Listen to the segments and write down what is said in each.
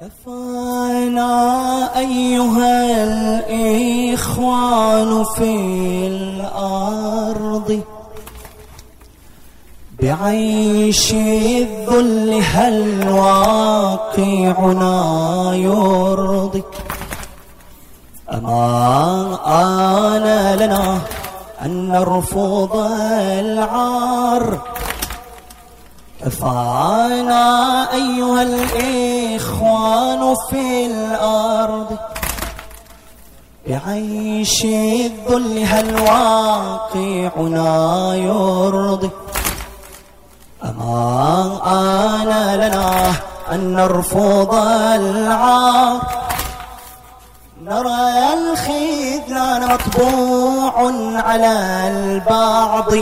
كفانا أيها الإخوان في الأرض بعيش الذل هل واقعنا يرضي؟ أما آن لنا أن نرفض العار كفانا أيها الإخوان في الأرض بعيش الذل هل واقعنا يرضي. أما آن لنا أن نرفض العار. نرى الخذلان مطبوع على البعض.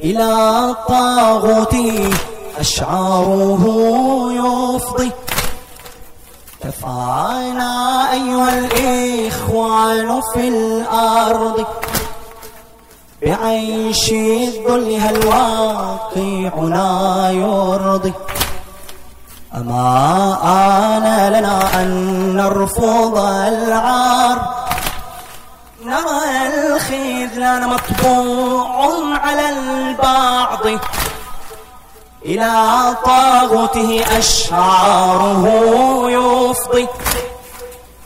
إلى طاغوته أشعاره يفضي. كفانا أيها الإخوان في الأرض. بعيش الذل هل واقعنا يرضي. أما آن لنا أن نرفض العار. نرى الخذلان مطبوع على البعض. إلى طاغوته أشعاره يفضي.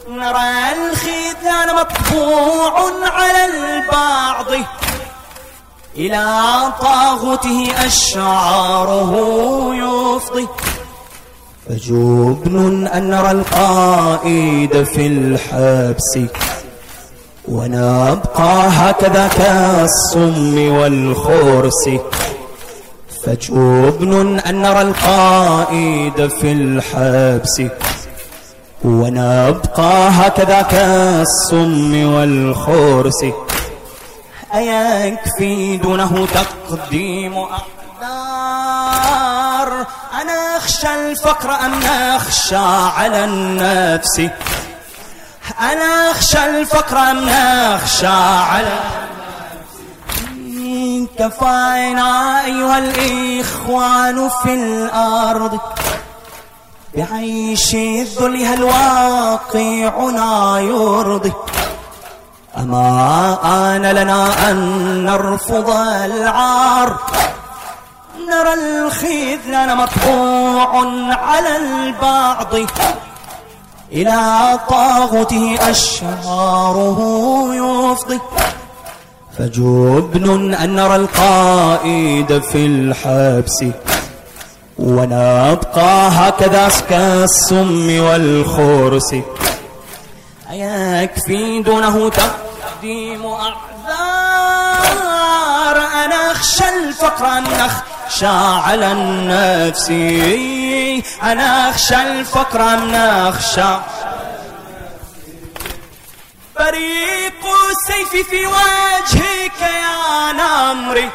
نرى الخذلان مطبوع على البعض. إلى طاغوته أشعاره يفضي. فجبن أن نرى القائد في الحبس. ونبقى هكذا كالصم والخرس. فجبن أن نرى القائد في الحبس. ونبقى هكذا كالصم والخرس. أيكفي دونه تقديم أقدار؟ أنا أخشى الفقر أم نخشى على النفس؟ أنا أخشى الفقر أم نخشى على كفانا أيها الإخوان في الأرض بعيش الذل هل واقعنا يرضي؟ أما آن لنا أن نرفض العار؟ نرى الخذلان مطبوع على البعض. إلى طاغوته أشعاره يفضي. فجبن أن نرى القائد في الحبس ونبقى هكذا كالسم والخرس. أيكفي دونه تقديم أعذار؟ أنا أخشى الفقر أن أخشى على النفس. أنا أخشى الفقر أم نخشى بريق السيف في وجهك يا نمري.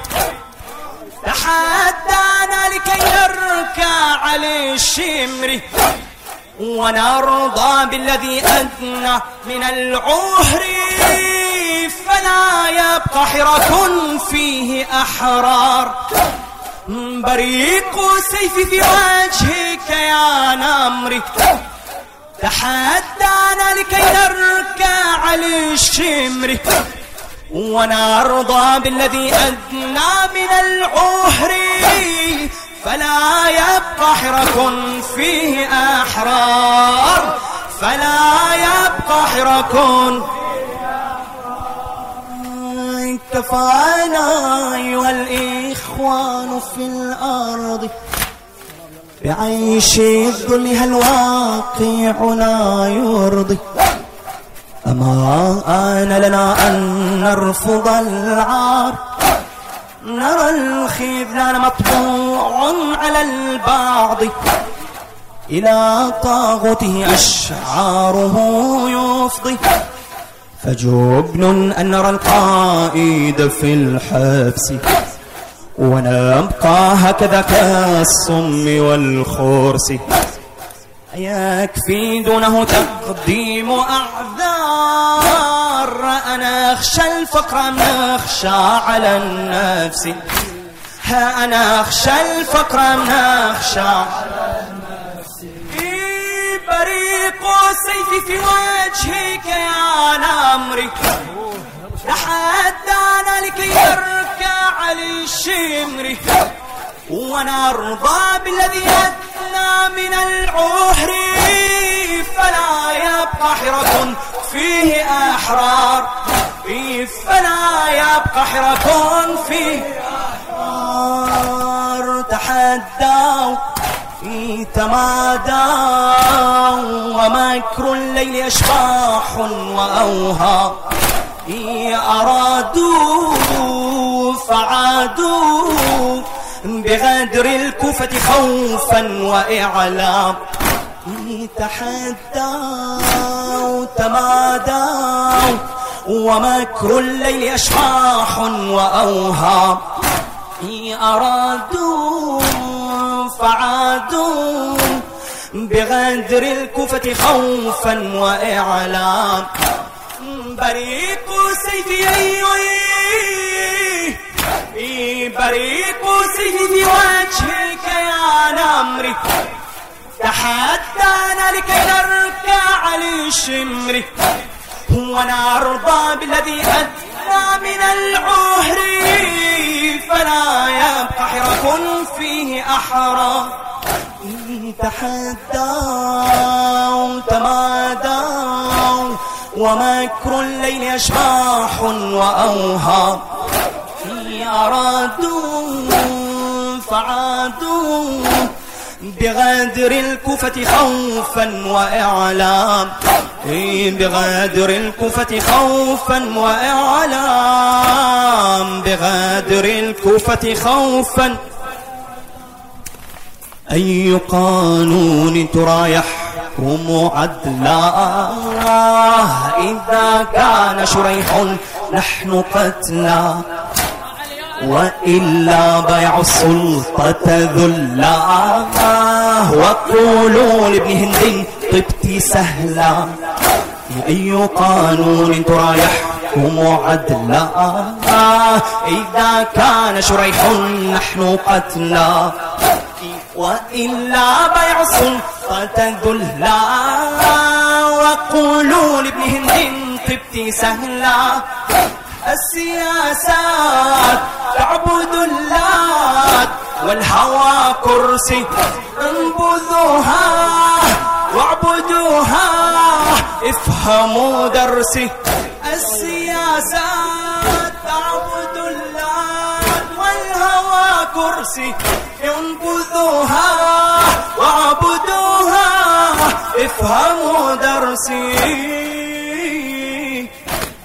تحدانا لكي نركع على الشمر. ونرضى بالذي أدنى من العهر. فلا يبقى حرك فيه أحرار. بريق السيف في وجهك يا نمري. تحدانا لكي نركع على الشمر. ونرضى بالذي أدنى من العهر. فلا يبقى حرك فيه أحرار. فلا يبقى حرك كفانا أيها الإخوان في الأرض. بعيش الذل هل واقعنا يرضي. أما آن لنا أن نرفض العار نرى الخذلان مطبوع على البعض. إلى طاغوته أشعاره يفضي. فجبن أن نرى القائد في الحبس ونبقى هكذا كالصم والخرس. يكفي دونه تقديم أعذار؟ أنا أخشى الفقر أم أخشى على النفس؟ ها أنا أخشى الفقر أم أخشى على سيفي في وجهك يا نمري تحدانا لكي يركع للشمر ونرضى بالذي أدنى من العهر. فلا يبقى حرة فيه أحرار. فلا يبقى حرة فيه أحرار. تحدوا تمادى ومكر الليل أشباح وأوهى. أرادوا فعادوا بغدر الكوفة خوفا وإعلام. تحدوا تمادوا ومكر الليل أشباح وأوهام. أرادوا فعادوا بغدر الكوفة خوفا وإعلان. بريق سيفي بريق سيفي في وجهك يا نمري. تحدانا لكي نركع للشمر ونرضى بالذي أدنى من العهر. فلا يبقى حرك فيه أحرى. تحدوا تمادوا ومكر الليل أشباح وأوهام أرادوا فعادوا بغدر الكفة خوفا وإعلام. بغدر الكفة خوفا وإعلام. بغدر الكفة خوفا. أي قانون ترى يحكم عدلا؟ إذا كان شريح نحن قتلا. وإلا بيع السلطة ذلا وقولوا لابن هند طبت سهلا. أي قانون ترى يحكم عدلا. إذا كان شريح نحن قتلا. وإلا بيع السلطة ذلا. وقولوا لابن هند طبت سهلا. السياسات تعبد اللات والهوى كرسي انبذوها واعبدوها افهموا درسي. السياسات تعبد اللات والهوى كرسي انبذوها واعبدوها افهموا درسي.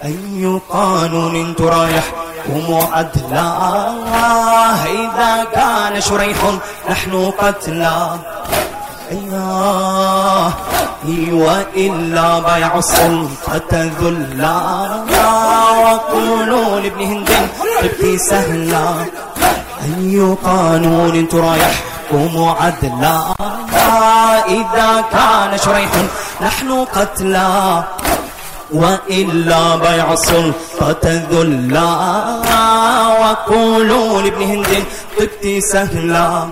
أي قانون ترى يحكم عدلا إذا كان شريح نحن قتلا أيوة. وإلا بيع السلطة ذلا. وقولوا لابن هند تبكي سهلا. أي قانون ترى يحكم عدلا. إذا كان شريح نحن قتلا وإلا بيع السلطة ذلا. وقولوا لابن هند طبت سهلا.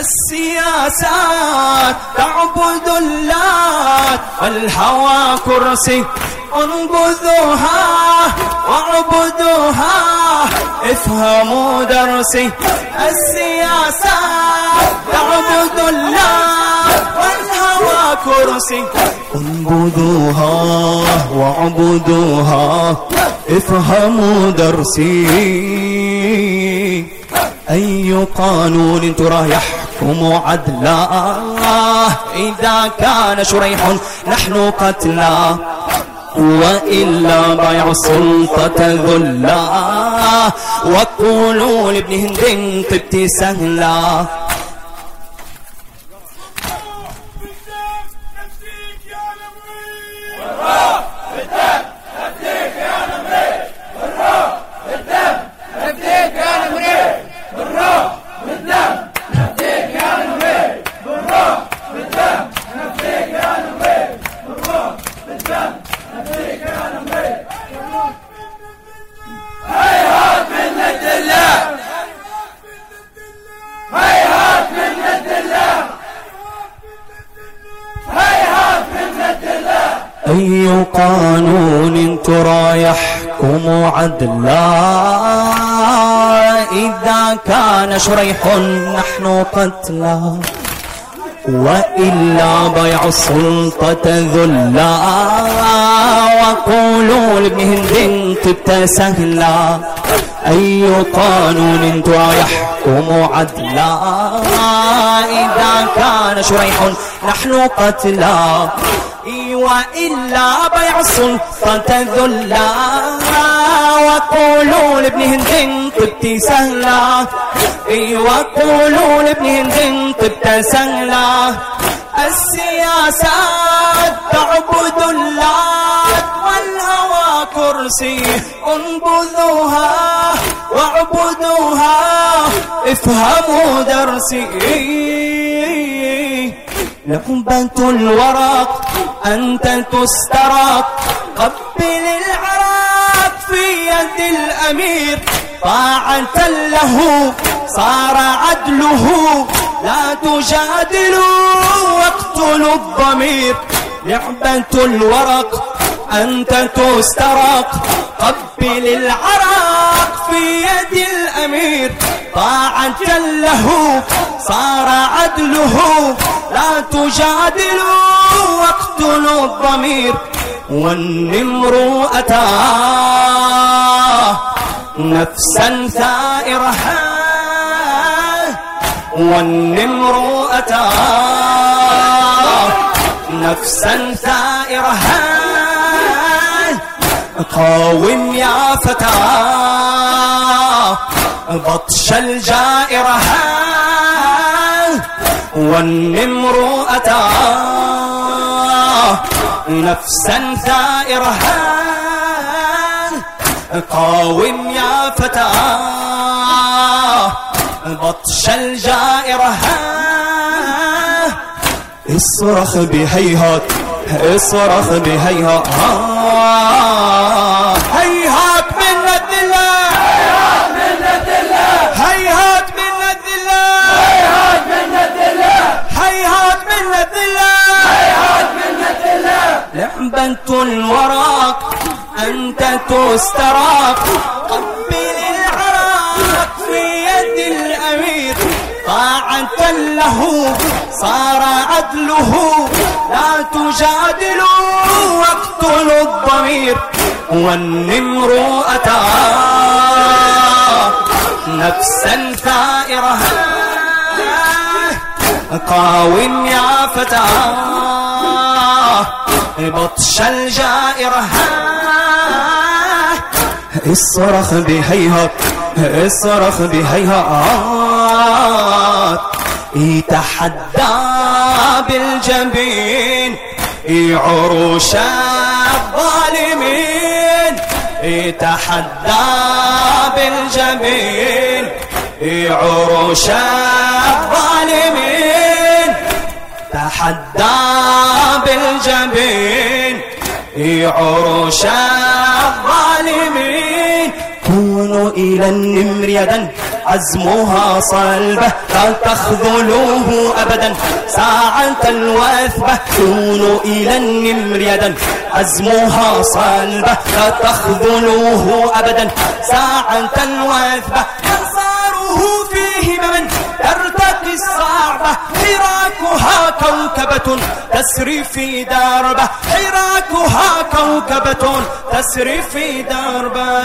السياسات تعبد اللات والهوى كرسي أنبذوها واعبدوها افهموا درسي. السياسات تعبد اللات كرسي انبذوها واعبدوها افهموا درسي. أي قانون ترى يحكم عدلا؟ إذا كان شريح نحن قتلا. وإلا بيع السلطة ذلا. وقولوا لابن هند طبت سهلا. عدلا إذا كان شريح نحن قتلا وإلا بيع السلطة ذلا. وقولوا لابن هند طبت سهلا. أي قانون يحكم عدلا. إذا كان شريح نحن قتلا. وإلا بيع السلطة ذلا. وقولوا لابن هند طبت سهلا. وقولوا لابن هند طبت سهلا. السياسات تعبد اللات والهوى كرسي انبذوها واعبدوها افهموا درسي. لعبة الورق أنت تسترق. قبل العراق في يد الأمير طاعة له صار عدله. لا تجادلوا واقتلوا الضمير. لعبة الورق أنت تسترق. قبل العراق في يد الأمير طاعة له صار عدله. لا تجادلوا واقتلوا الضمير. والنمر أتى. نفسا ثائرها. والنمر أتى. نفسا ثائرها. قاوم يا فتى. بطش الجائرة. والنمر أتى نفسا ثائرة قاوم يا فتى. بطش الجائرة. اصرخ بهيهات اصرخ بهيهات. هيهات من الذلة هيهات من الذلة هيهات من الذلة هيهات من الذلة هيهات من الذلة هيهات من لعبة الورق أنت تستراق. قبل العراق في يد الأمير طاعة له صار عدله. لا تجادلوا واقتلوا الضمير والنمر أتى نفسا ثائرة. قاوم يا فتى بطش الجائرة. اصرخ بهيهات اصرخ بهيهات. يتحدى بالجبين عروش الظالمين. يتحدى بالجبين عروش الظالمين. تحدى بالجبين عروش الظالمين. كونوا إلى النمر يدا عزمها صلبة لا تخذلوه أبدا. ساعة الوثبة كونوا إلى النمر يدا عزمها صلبة لا تخذلوه أبدا. ساعة الوثبة ترتقي الصعبة. حراكها كوكبة تسري في دربة. حراكها كوكبة تسري في دربة.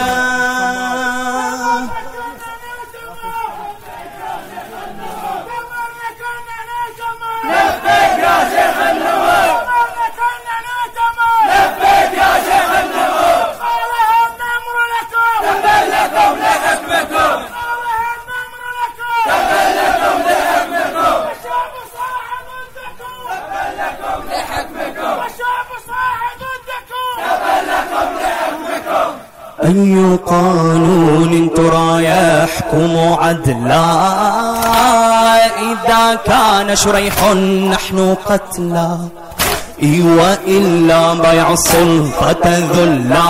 أي قانون ترى يحكم عدلا. إذا كان شريح نحن قتلا. وإلا بيع السلطة ذلا.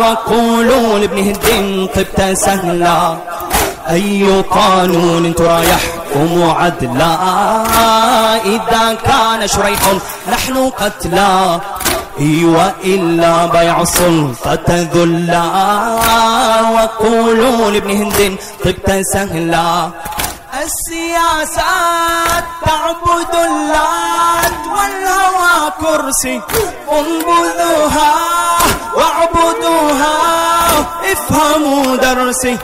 وقولوا لابن هند طبت سهلا. أي قانون ترى يحكم عدلا. إذا كان شريح نحن قتلا. وإلا بيع سلطة ذلا. وقولوا لابن هند طبت سهلا. السياسات تعبد اللات والهوى كرسي. انبذوها واعبدوها افهموا درسي.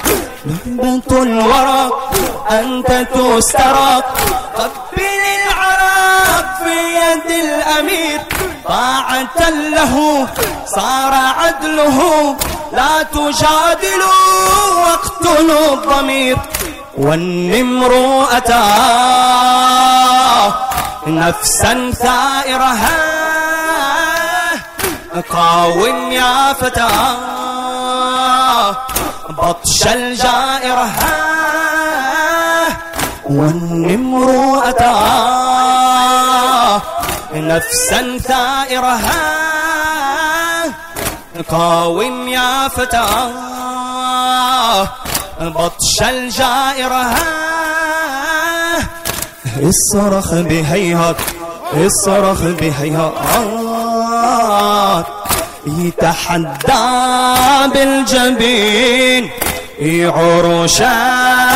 لعبة الورق أنت تسترق. قبل العراق في يد الأمير. طاعة له صار عدله. لا تجادلوا واقتلوا الضمير. والنمر أتى. نفسا ثائرها. قاوم يا فتى. بطش الجائرة والنمر أتى. نفسا ثائرة قاوم يا فتى بطش الجائرة. الصرخ بهيهات الصرخ بهيهات. يتحدى بالجبين عروش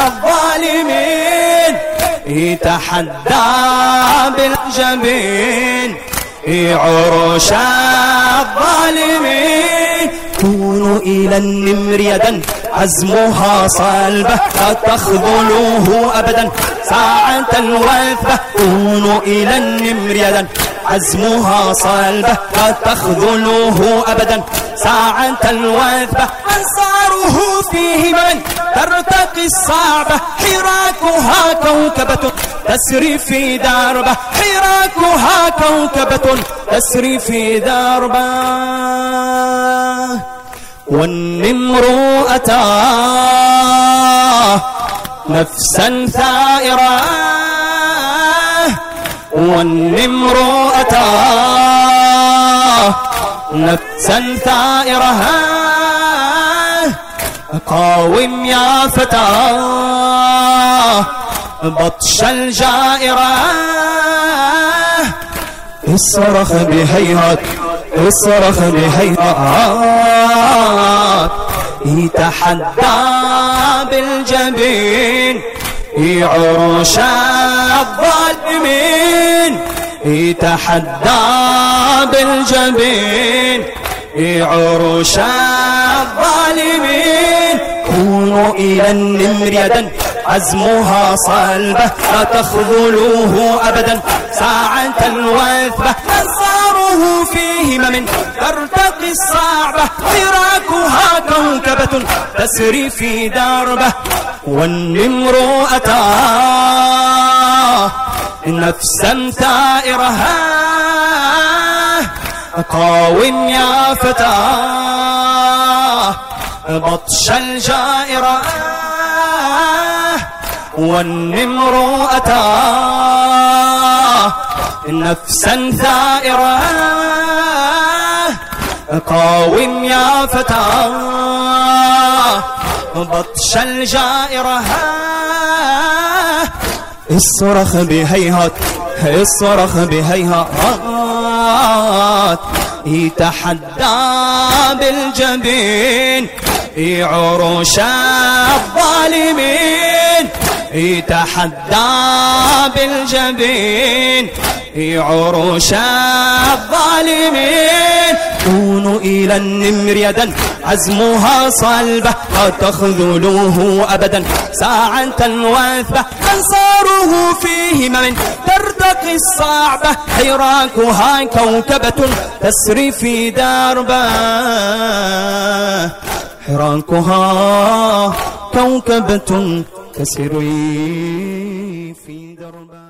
الظالمين. يتحدى بالجبين عروش الظالمين. كونوا إلى النمر يدا. عزمها صلبة لا تخذلوه أبدا. ساعة وثبة كونوا إلى النمر يدا. عزمها صلبة لا تخذلوه أبدا. ساعة وثبة أنصاره فيه من ترتقي الصعبة حراكها كوكبة. تسري في دربة حراكها كوكبة. تسري في دربة. والنمر أتى. نفسا ثائرة. والنمر أتى. نفسا ثائرة. قاوم يا فتى. بطش الجائرة. اصرخ بهيهات. اصرخ بهيهات يتحدى بالجبين عروش الظالمين. يتحدى بالجبين عروش الظالمين. كونوا إلى النمر يدا عزمها صلبة لا تخذلوه أبدا. ساعة وثبة أنصاره في همم ترتقي الصعبة. حراكها كوكبة تسري في دربة. والنمر أتى نفسا ثائرها قاوم يا فتى بطش الجائرة. والنمر أتى نفسا ثائرة. قاوم يا فتى. بطش الجائرة. الصرخ بهيهات الصرخ بهيهات. يتحدى بالجبين عروش الظالمين. يتحدى بالجبين عروش الظالمين. كونوا إلى النمر يدا عزمها صلبة لا تخذلوه أبدا. ساعة وثبة أنصاره فيه من ترتقي الصعبة. حراكها كوكبة تسري في دربة. حراكها كوكبة كسري في دربه